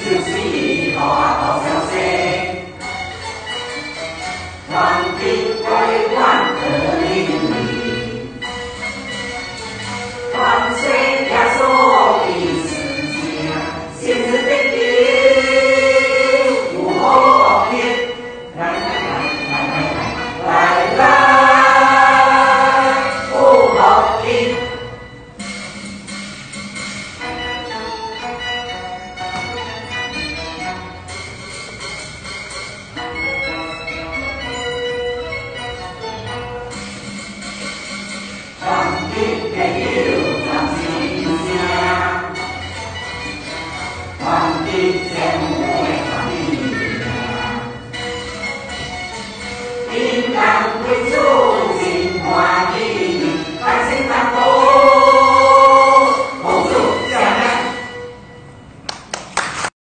Deus, 平安归主。